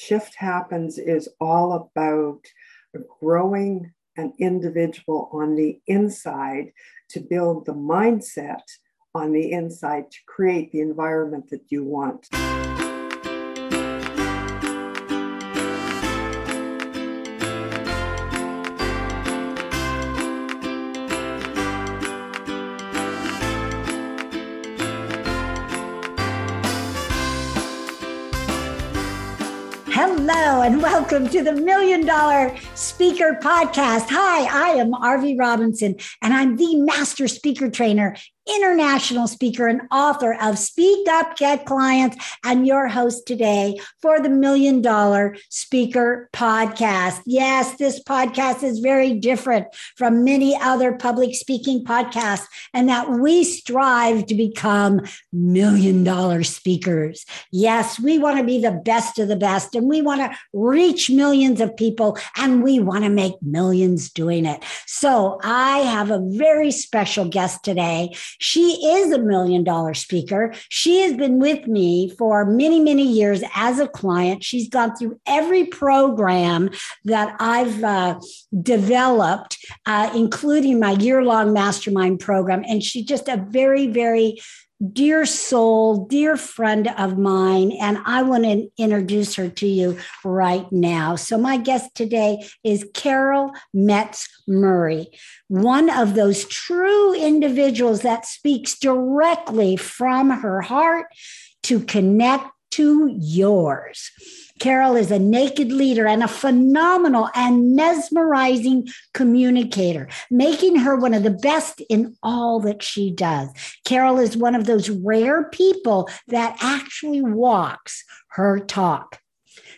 Shift Happens is all about growing an individual on the inside to build the mindset on the inside to create the environment that you want. Hello, and welcome to the Million Dollar Speaker Podcast. Hi, I am RV Robinson, and I'm the master speaker trainer international speaker and author of Speak Up, Get Clients, and your host today for the Million Dollar Speaker Podcast. Yes, this podcast is very different from many other public speaking podcasts, and that we strive to become million dollar speakers. Yes, we want to be the best of the best, and we want to reach millions of people, and we want to make millions doing it. So I have a very special guest today. She is a million dollar speaker. She has been with me for many, many years as a client. She's gone through every program that I've uh, developed, uh, including my year long mastermind program. And she's just a very, very dear soul, dear friend of mine, and I want to introduce her to you right now. So, my guest today is Carol Metz Murray, one of those true individuals that speaks directly from her heart to connect to yours. Carol is a naked leader and a phenomenal and mesmerizing communicator, making her one of the best in all that she does. Carol is one of those rare people that actually walks her talk.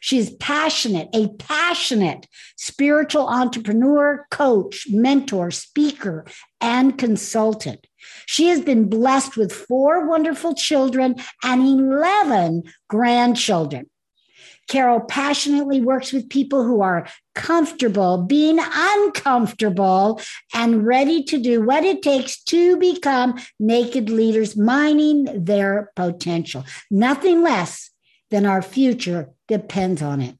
She's passionate, a passionate spiritual entrepreneur, coach, mentor, speaker, and consultant. She has been blessed with four wonderful children and 11 grandchildren. Carol passionately works with people who are comfortable being uncomfortable and ready to do what it takes to become naked leaders, mining their potential. Nothing less than our future depends on it.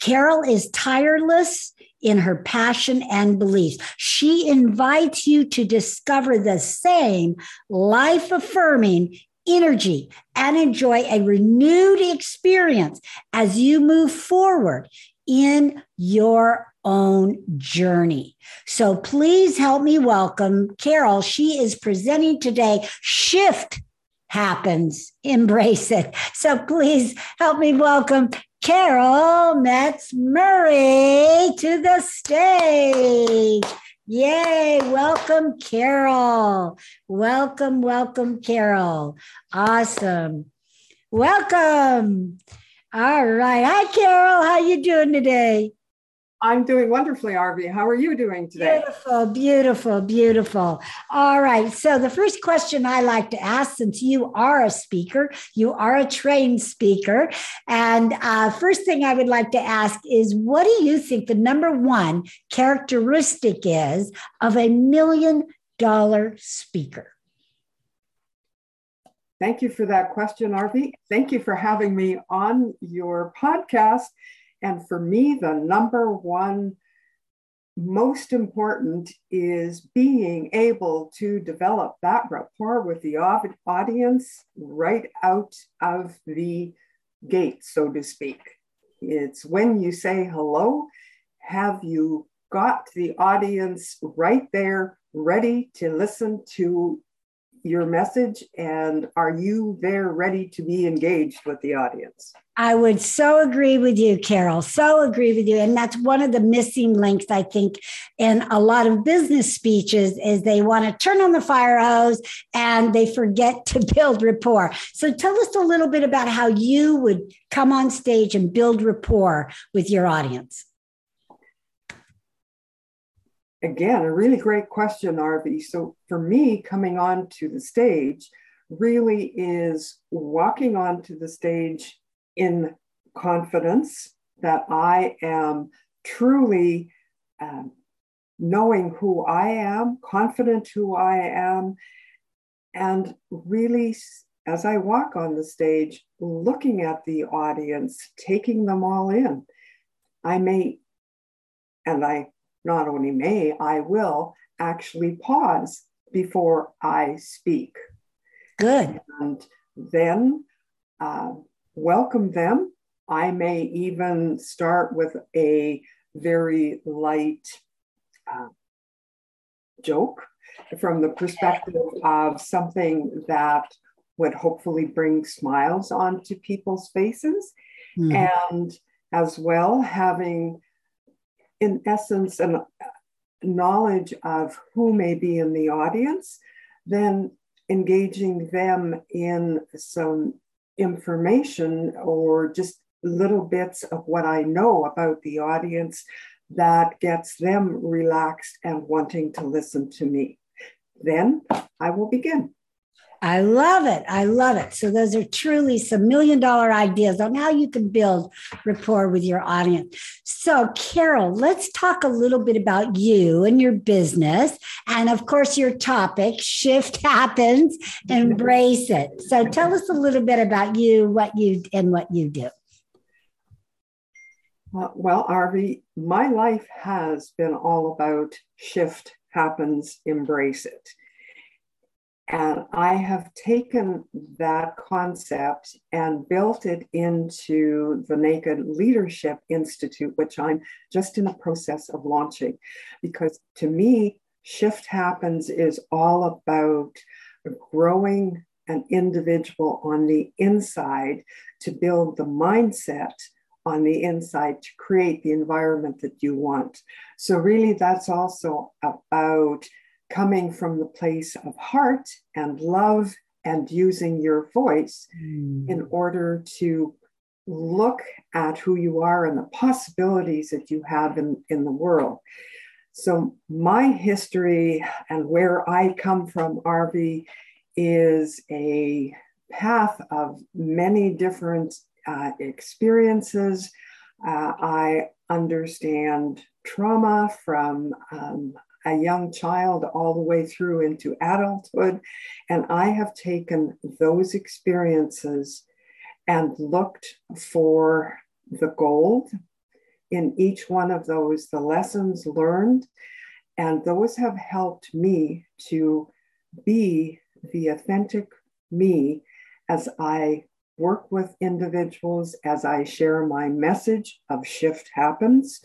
Carol is tireless in her passion and beliefs. She invites you to discover the same life affirming energy and enjoy a renewed experience as you move forward in your own journey. So please help me welcome Carol. She is presenting today Shift Happens, Embrace It. So please help me welcome Carol Metz Murray to the stage. Yay. Welcome, Carol. Welcome, welcome, Carol. Awesome. Welcome. All right. Hi, Carol. How you doing today? I'm doing wonderfully, RV. How are you doing today? Beautiful, beautiful, beautiful. All right. So, the first question I like to ask, since you are a speaker, you are a trained speaker, and uh, first thing I would like to ask is, what do you think the number one characteristic is of a million dollar speaker? Thank you for that question, RV. Thank you for having me on your podcast. And for me, the number one most important is being able to develop that rapport with the audience right out of the gate, so to speak. It's when you say hello, have you got the audience right there ready to listen to your message and are you there ready to be engaged with the audience? I would so agree with you, Carol. So agree with you. And that's one of the missing links, I think, in a lot of business speeches is they want to turn on the fire hose and they forget to build rapport. So tell us a little bit about how you would come on stage and build rapport with your audience again, a really great question, RV. So for me, coming onto the stage really is walking onto the stage in confidence that I am truly um, knowing who I am, confident who I am, and really as I walk on the stage, looking at the audience, taking them all in, I may, and I not only may, I will actually pause before I speak. Good. And then uh, welcome them. I may even start with a very light uh, joke from the perspective of something that would hopefully bring smiles onto people's faces. Mm. And as well, having, in essence, a uh, knowledge of who may be in the audience, then engaging them in some information or just little bits of what I know about the audience that gets them relaxed and wanting to listen to me. Then I will begin. I love it. I love it. So, those are truly some million dollar ideas on how you can build rapport with your audience. So, Carol, let's talk a little bit about you and your business. And of course, your topic shift happens, embrace it. So, tell us a little bit about you, what you and what you do. Uh, well, RV, my life has been all about shift happens, embrace it. And I have taken that concept and built it into the Naked Leadership Institute, which I'm just in the process of launching. Because to me, Shift Happens is all about growing an individual on the inside to build the mindset on the inside to create the environment that you want. So, really, that's also about coming from the place of heart and love and using your voice mm. in order to look at who you are and the possibilities that you have in, in the world. So, my history and where I come from, RV, is a path of many different uh, experiences. Uh, I understand trauma from um, a young child all the way through into adulthood. And I have taken those experiences and looked for the gold in each one of those, the lessons learned. And those have helped me to be the authentic me as I work with individuals, as I share my message of Shift Happens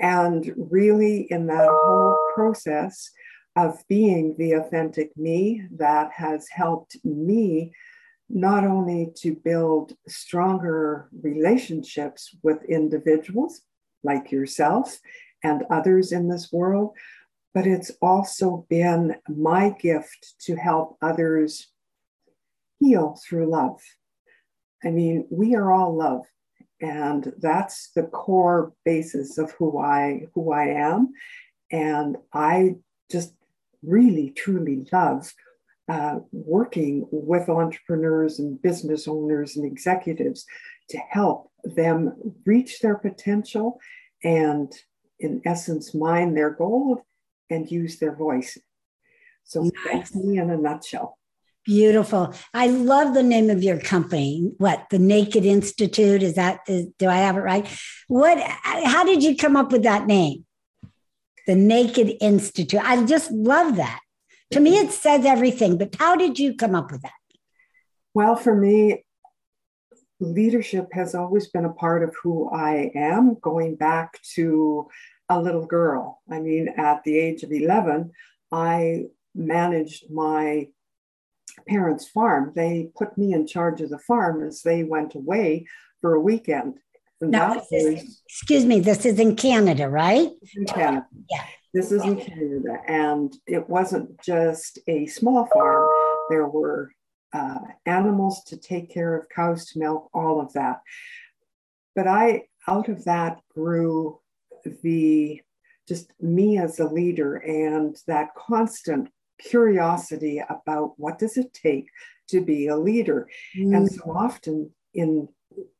and really, in that whole process of being the authentic me, that has helped me not only to build stronger relationships with individuals like yourself and others in this world, but it's also been my gift to help others heal through love. I mean, we are all love and that's the core basis of who I who I am. And I just really truly love uh, working with entrepreneurs and business owners and executives to help them reach their potential and, in essence, mine their gold and use their voice. So nice. that's me in a nutshell. Beautiful. I love the name of your company. What the Naked Institute is that? Is, do I have it right? What? How did you come up with that name? The Naked Institute. I just love that. To me, it says everything. But how did you come up with that? Well, for me, leadership has always been a part of who I am, going back to a little girl. I mean, at the age of 11, I managed my parents' farm. They put me in charge of the farm as they went away for a weekend. And now, was, is, excuse me, this is in Canada, right? In Canada. Yeah. This is in Canada. And it wasn't just a small farm, there were uh, animals to take care of, cows to milk, all of that. But I, out of that, grew the just me as a leader and that constant curiosity about what does it take to be a leader. Mm. And so often in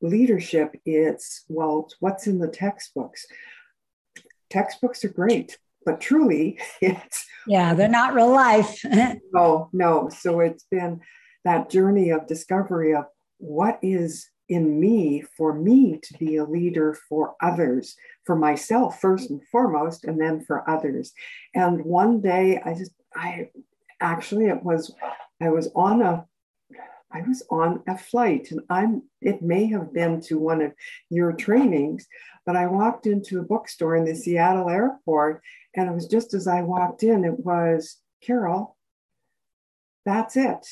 leadership, it's, well, what's in the textbooks? Textbooks are great, but truly, it's yeah, they're not real life. no, no. So it's been that journey of discovery of what is in me for me to be a leader for others, for myself first and foremost, and then for others. And one day I just, I actually, it was, I was on a, I was on a flight and I'm, it may have been to one of your trainings, but I walked into a bookstore in the Seattle airport and it was just as I walked in, it was, Carol, that's it.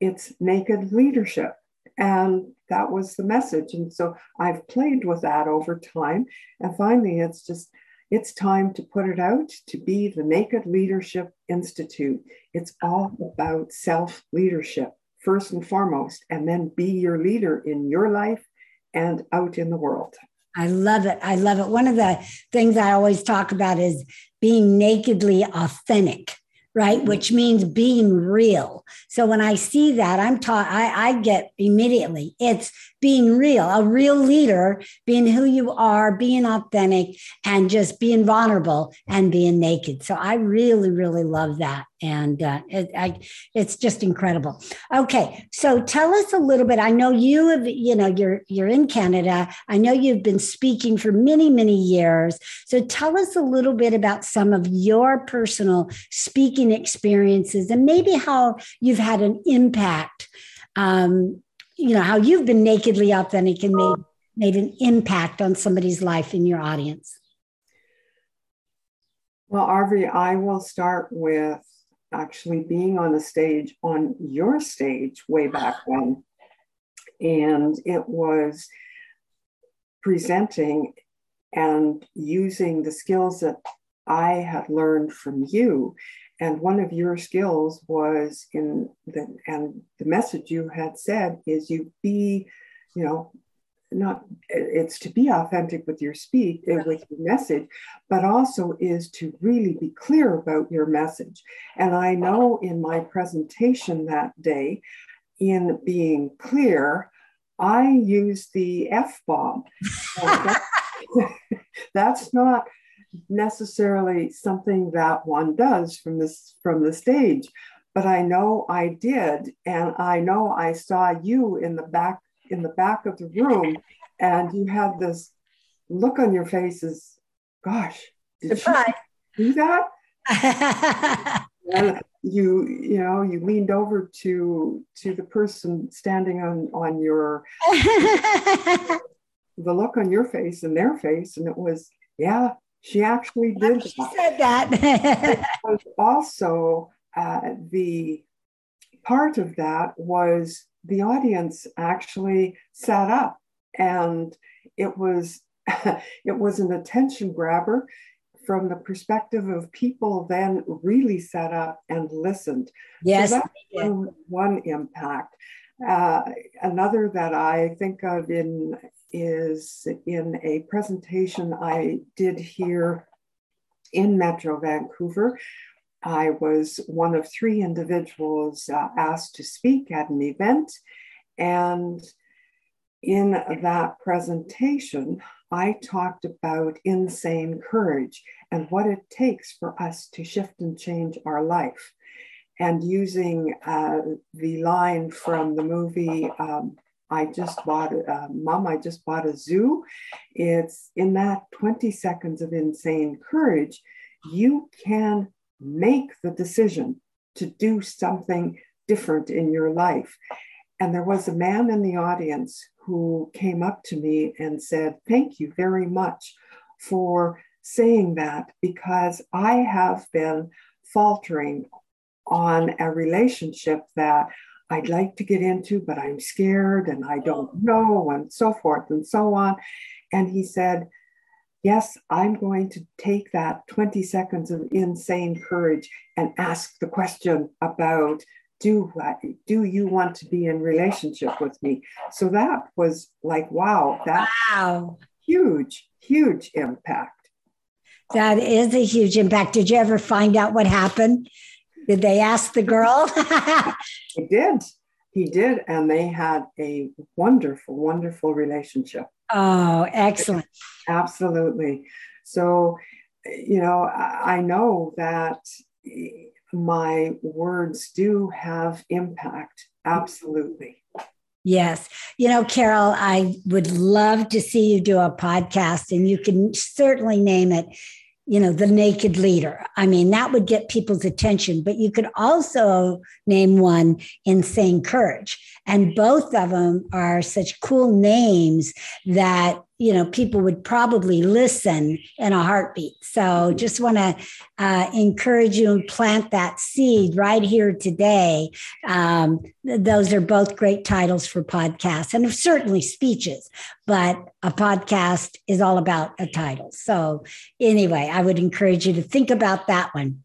It's naked leadership. And that was the message. And so I've played with that over time. And finally, it's just, it's time to put it out to be the Naked Leadership Institute. It's all about self leadership, first and foremost, and then be your leader in your life and out in the world. I love it. I love it. One of the things I always talk about is being nakedly authentic right? Which means being real. So when I see that, I'm taught, I, I get immediately, it's being real, a real leader, being who you are, being authentic, and just being vulnerable and being naked. So I really, really love that. And uh, it, I, it's just incredible. Okay, so tell us a little bit. I know you have, you know, you're you're in Canada. I know you've been speaking for many, many years. So tell us a little bit about some of your personal speaking experiences and maybe how you've had an impact um, you know how you've been nakedly authentic and made made an impact on somebody's life in your audience well RV i will start with actually being on the stage on your stage way back when. And it was presenting and using the skills that i had learned from you. And one of your skills was in the and the message you had said is you be you know not it's to be authentic with your speech uh, with your message but also is to really be clear about your message. And i know in my presentation that day in being clear i use the f-bomb that's not necessarily something that one does from this from the stage but i know i did and i know i saw you in the back in the back of the room and you had this look on your face as gosh did Surprise. you do that and you you know you leaned over to to the person standing on on your the look on your face and their face and it was yeah she actually did. She said that. also, uh, the part of that was the audience actually sat up, and it was it was an attention grabber from the perspective of people then really sat up and listened. Yes, so that's one, one impact. Uh, another that I think of in is in a presentation I did here in Metro Vancouver. I was one of three individuals uh, asked to speak at an event. And in that presentation, I talked about insane courage and what it takes for us to shift and change our life. And using uh, the line from the movie um, I just bought, uh, mom, I just bought a zoo. It's in that 20 seconds of insane courage, you can make the decision to do something different in your life. And there was a man in the audience who came up to me and said, Thank you very much for saying that because I have been faltering on a relationship that I'd like to get into, but I'm scared and I don't know, and so forth and so on. And he said, Yes, I'm going to take that 20 seconds of insane courage and ask the question about do do you want to be in relationship with me? So that was like, wow, that wow. huge, huge impact. That is a huge impact. Did you ever find out what happened? Did they ask the girl? he did. He did. And they had a wonderful, wonderful relationship. Oh, excellent. Absolutely. So you know, I know that my words do have impact. Absolutely. Yes. You know, Carol, I would love to see you do a podcast, and you can certainly name it, you know, The Naked Leader. I mean, that would get people's attention, but you could also name one Insane Courage. And both of them are such cool names that you know people would probably listen in a heartbeat. So just want to uh, encourage you and plant that seed right here today. Um, those are both great titles for podcasts and certainly speeches but a podcast is all about a title. So anyway i would encourage you to think about that one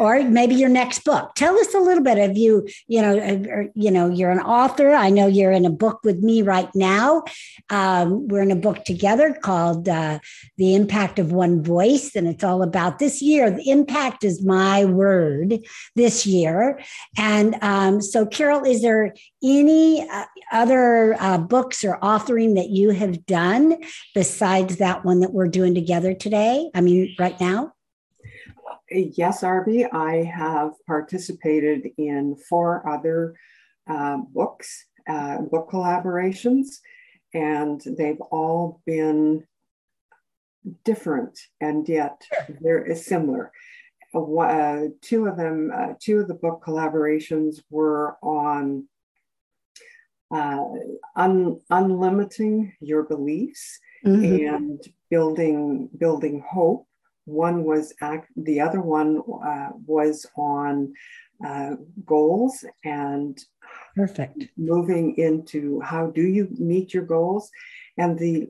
or maybe your next book. Tell us a little bit of you. You know, uh, you know, you're an author. I know you're in a book with me right now. Um, we're in a book together called uh, "The Impact of One Voice," and it's all about this year. The impact is my word this year. And um, so, Carol, is there any uh, other uh, books or authoring that you have done besides that one that we're doing together today? I mean, right now. Yes, RV, I have participated in four other uh, books, uh, book collaborations, and they've all been different and yet they're similar. Uh, two of them, uh, two of the book collaborations were on uh, un- unlimiting your beliefs mm-hmm. and building building hope one was act, the other one uh, was on uh, goals and perfect moving into how do you meet your goals, and the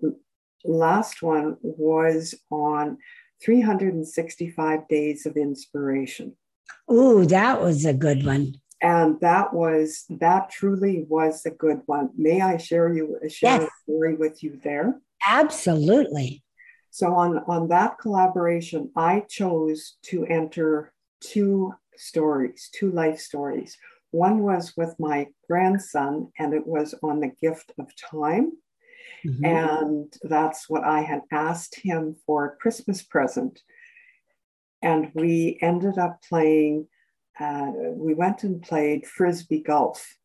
last one was on 365 days of inspiration. Ooh, that was a good one. And that was that truly was a good one. May I share you share yes. a story with you there? Absolutely. So on, on that collaboration, I chose to enter two stories, two life stories. One was with my grandson, and it was on the gift of time. Mm-hmm. And that's what I had asked him for a Christmas present. And we ended up playing, uh, we went and played Frisbee Golf.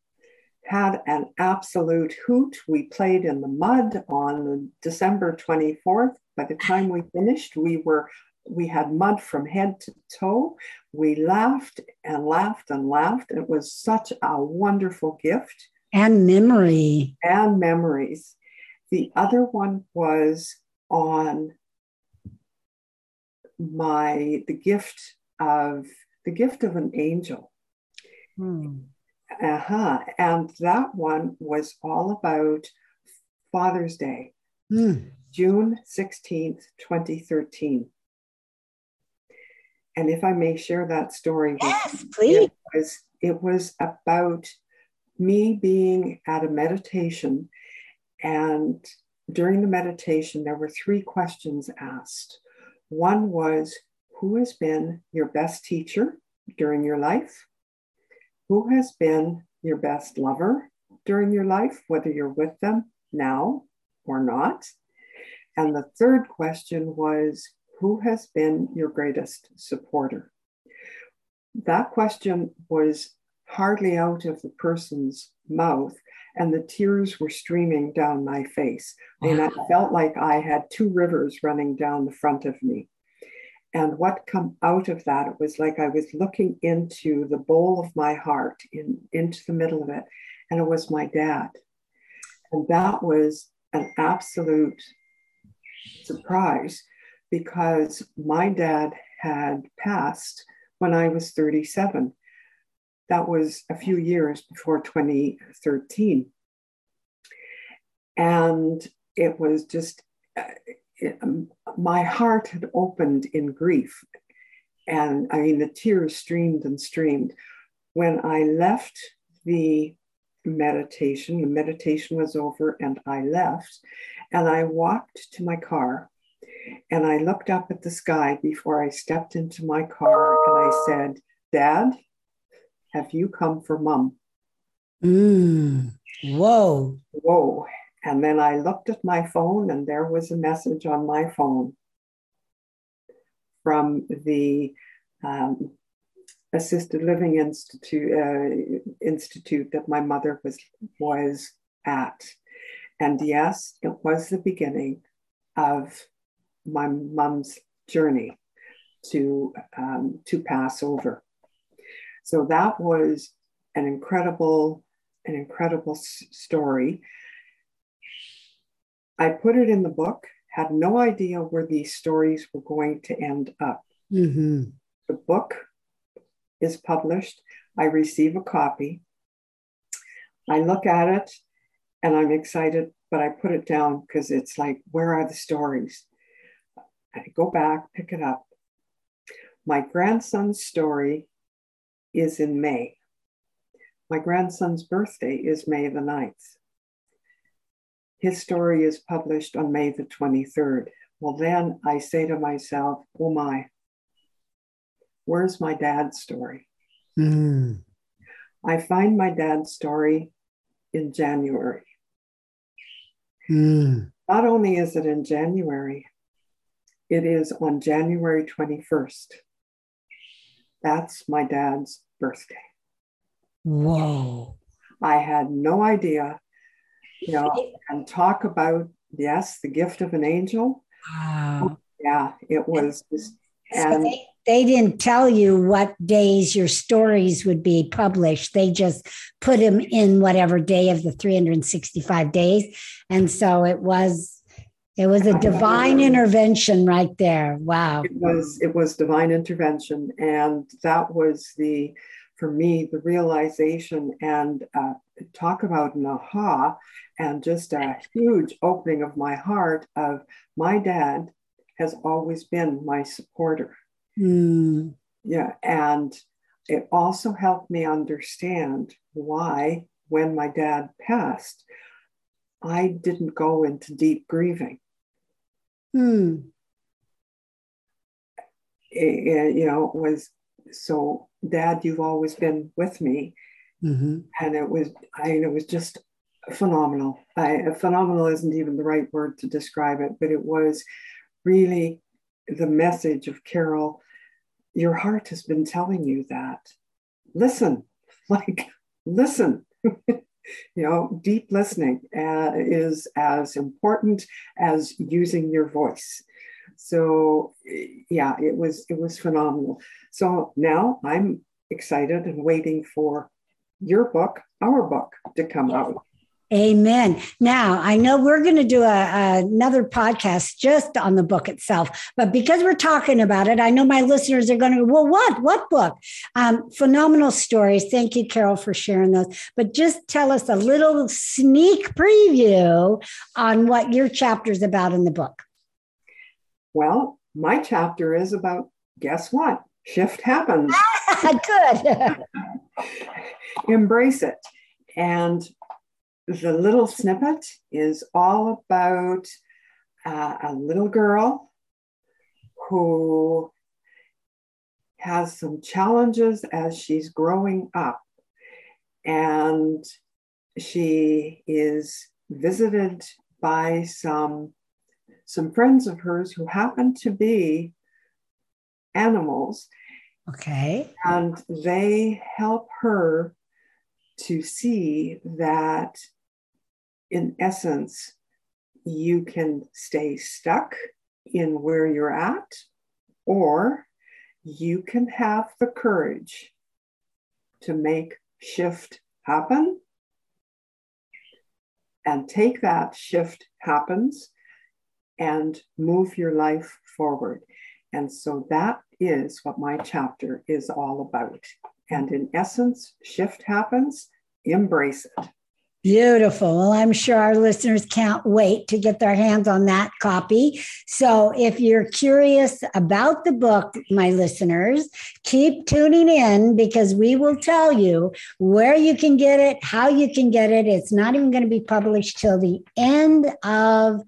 Had an absolute hoot. We played in the mud on December 24th by the time we finished, we were we had mud from head to toe. We laughed and laughed and laughed. It was such a wonderful gift. And memory. And memories. The other one was on my the gift of the gift of an angel. Hmm. Uh-huh. And that one was all about Father's Day. Hmm. June 16th, 2013. And if I may share that story yes, with you, please. It was, it was about me being at a meditation. And during the meditation, there were three questions asked. One was, Who has been your best teacher during your life? Who has been your best lover during your life, whether you're with them now or not? And the third question was Who has been your greatest supporter? That question was hardly out of the person's mouth, and the tears were streaming down my face. And I felt like I had two rivers running down the front of me. And what come out of that, it was like I was looking into the bowl of my heart, in, into the middle of it, and it was my dad. And that was an absolute surprise because my dad had passed when I was 37. That was a few years before 2013. And it was just, uh, it, um, my heart had opened in grief. And I mean, the tears streamed and streamed. When I left the meditation, the meditation was over and I left. And I walked to my car and I looked up at the sky before I stepped into my car and I said, Dad, have you come for mom? Mm. Whoa. Whoa. And then I looked at my phone and there was a message on my phone from the um, assisted living institute uh, institute that my mother was was at. And yes it was the beginning of my mom's journey to um, to pass over. So that was an incredible an incredible s- story. I put it in the book had no idea where these stories were going to end up. Mm-hmm. the book is published. I receive a copy. I look at it and I'm excited, but I put it down because it's like, where are the stories? I go back, pick it up. My grandson's story is in May. My grandson's birthday is May the 9th. His story is published on May the 23rd. Well, then I say to myself, oh my, where's my dad's story? Mm. I find my dad's story in January. Mm. Not only is it in January, it is on January 21st. That's my dad's birthday. Whoa. I had no idea, you know, and talk about, yes, the gift of an angel. Wow. Yeah, it was just, and they, didn't tell you what days your stories would be published. They just put them in whatever day of the 365 days. And so it was it was a divine intervention right there. Wow. it was it was divine intervention and that was the for me the realization and uh, talk about an aha and just a huge opening of my heart of my dad has always been my supporter Mm. yeah and it also helped me understand why when my dad passed i didn't go into deep grieving Hmm. it, you know, it was so, Dad, you've always been with me, Mhm. and it was, I, it was just phenomenal. I, phenomenal isn't even the right word to describe it, but it was really the message of Carol. Your heart has been telling you that. Listen, like, listen. you know, deep listening uh, is as important as using your voice so yeah it was it was phenomenal so now i'm excited and waiting for your book our book to come out Amen. Now, I know we're going to do a, another podcast just on the book itself, but because we're talking about it, I know my listeners are going to, go, well, what? What book? Um, phenomenal stories. Thank you, Carol, for sharing those. But just tell us a little sneak preview on what your chapter is about in the book. well my chapter is about guess what shift happens Good. embrace it and the little snippet is all about uh, a little girl who has some challenges as she's growing up. And she is visited by some, some friends of hers who happen to be animals, Okay. and they help her to see that, in essence, you can stay stuck in where you're at, or you can have the courage to make shift happen and take that shift happens and move your life forward. And so that is what my chapter is all about. And in essence, shift happens, embrace it. Beautiful. Well, I'm sure our listeners can't wait to get their hands on that copy. So, if you're curious about the book, my listeners, keep tuning in because we will tell you where you can get it, how you can get it. It's not even going to be published till the end of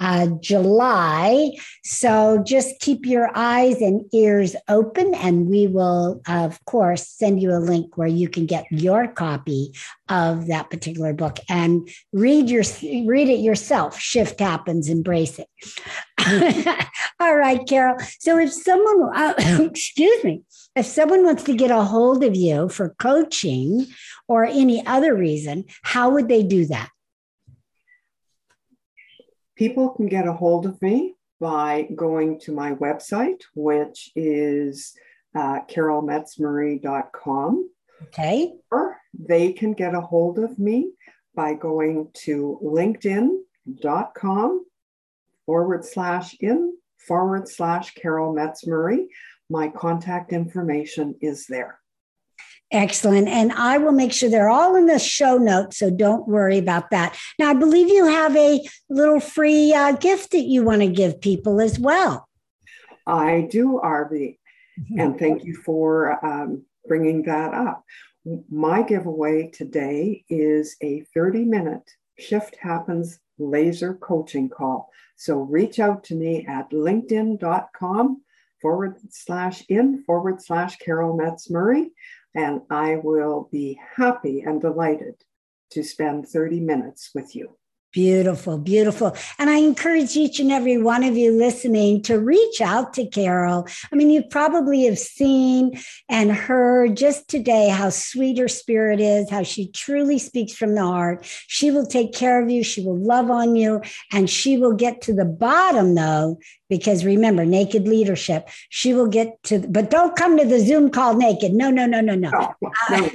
uh, July. So just keep your eyes and ears open, and we will, of course, send you a link where you can get your copy of that particular book and read your read it yourself. Shift happens, embrace it. All right, Carol. So if someone, uh, excuse me, if someone wants to get a hold of you for coaching or any other reason, how would they do that? People can get a hold of me by going to my website, which is uh, carolmetzmurray.com. Okay. Or they can get a hold of me by going to linkedin.com forward slash in forward slash Carol Metzmurray. My contact information is there. Excellent. And I will make sure they're all in the show notes. So don't worry about that. Now, I believe you have a little free uh, gift that you want to give people as well. I do, RV. Mm-hmm. And thank you for um, bringing that up. My giveaway today is a 30 minute Shift Happens laser coaching call. So reach out to me at linkedin.com forward slash in forward slash Carol Metz Murray, and I will be happy and delighted to spend 30 minutes with you. Beautiful, beautiful. And I encourage each and every one of you listening to reach out to Carol. I mean, you probably have seen and heard just today how sweet her spirit is, how she truly speaks from the heart. She will take care of you, she will love on you, and she will get to the bottom, though, because remember, naked leadership, she will get to, but don't come to the Zoom call naked. No, no, no, no, no. no, uh,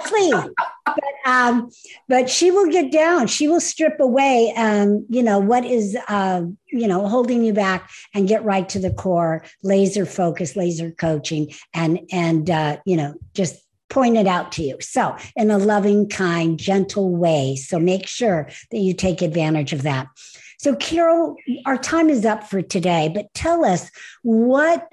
please. But, um, but she will get down. She will strip away, um, you know, what is, uh, you know, holding you back and get right to the core, laser focus, laser coaching, and, and, uh, you know, just point it out to you. So, in a loving, kind, gentle way. So, make sure that you take advantage of that. So, Carol, our time is up for today, but tell us what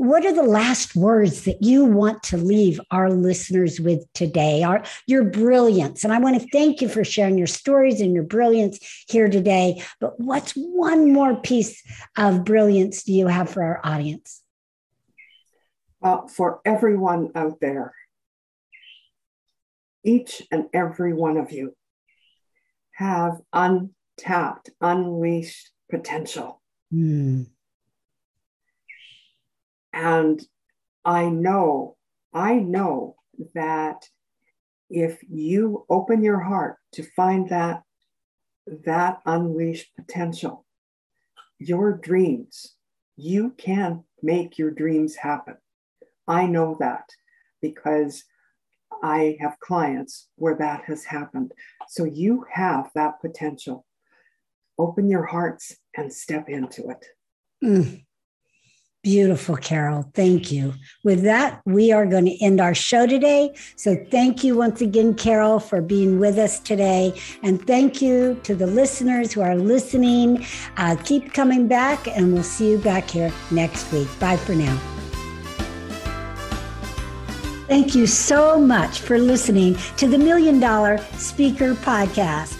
what are the last words that you want to leave our listeners with today? Our, your brilliance. And I want to thank you for sharing your stories and your brilliance here today. But what's one more piece of brilliance do you have for our audience? Well, for everyone out there, each and every one of you have untapped, unleashed potential. Mm. And I know, I know that if you open your heart to find that that unleashed potential, your dreams, you can make your dreams happen. I know that because I have clients where that has happened. So you have that potential open your hearts and step into it. Mm. Beautiful, Carol. Thank you. With that, we are going to end our show today. So, thank you once again, Carol, for being with us today. And thank you to the listeners who are listening. Uh, keep coming back, and we'll see you back here next week. Bye for now. Thank you so much for listening to the Million Dollar Speaker Podcast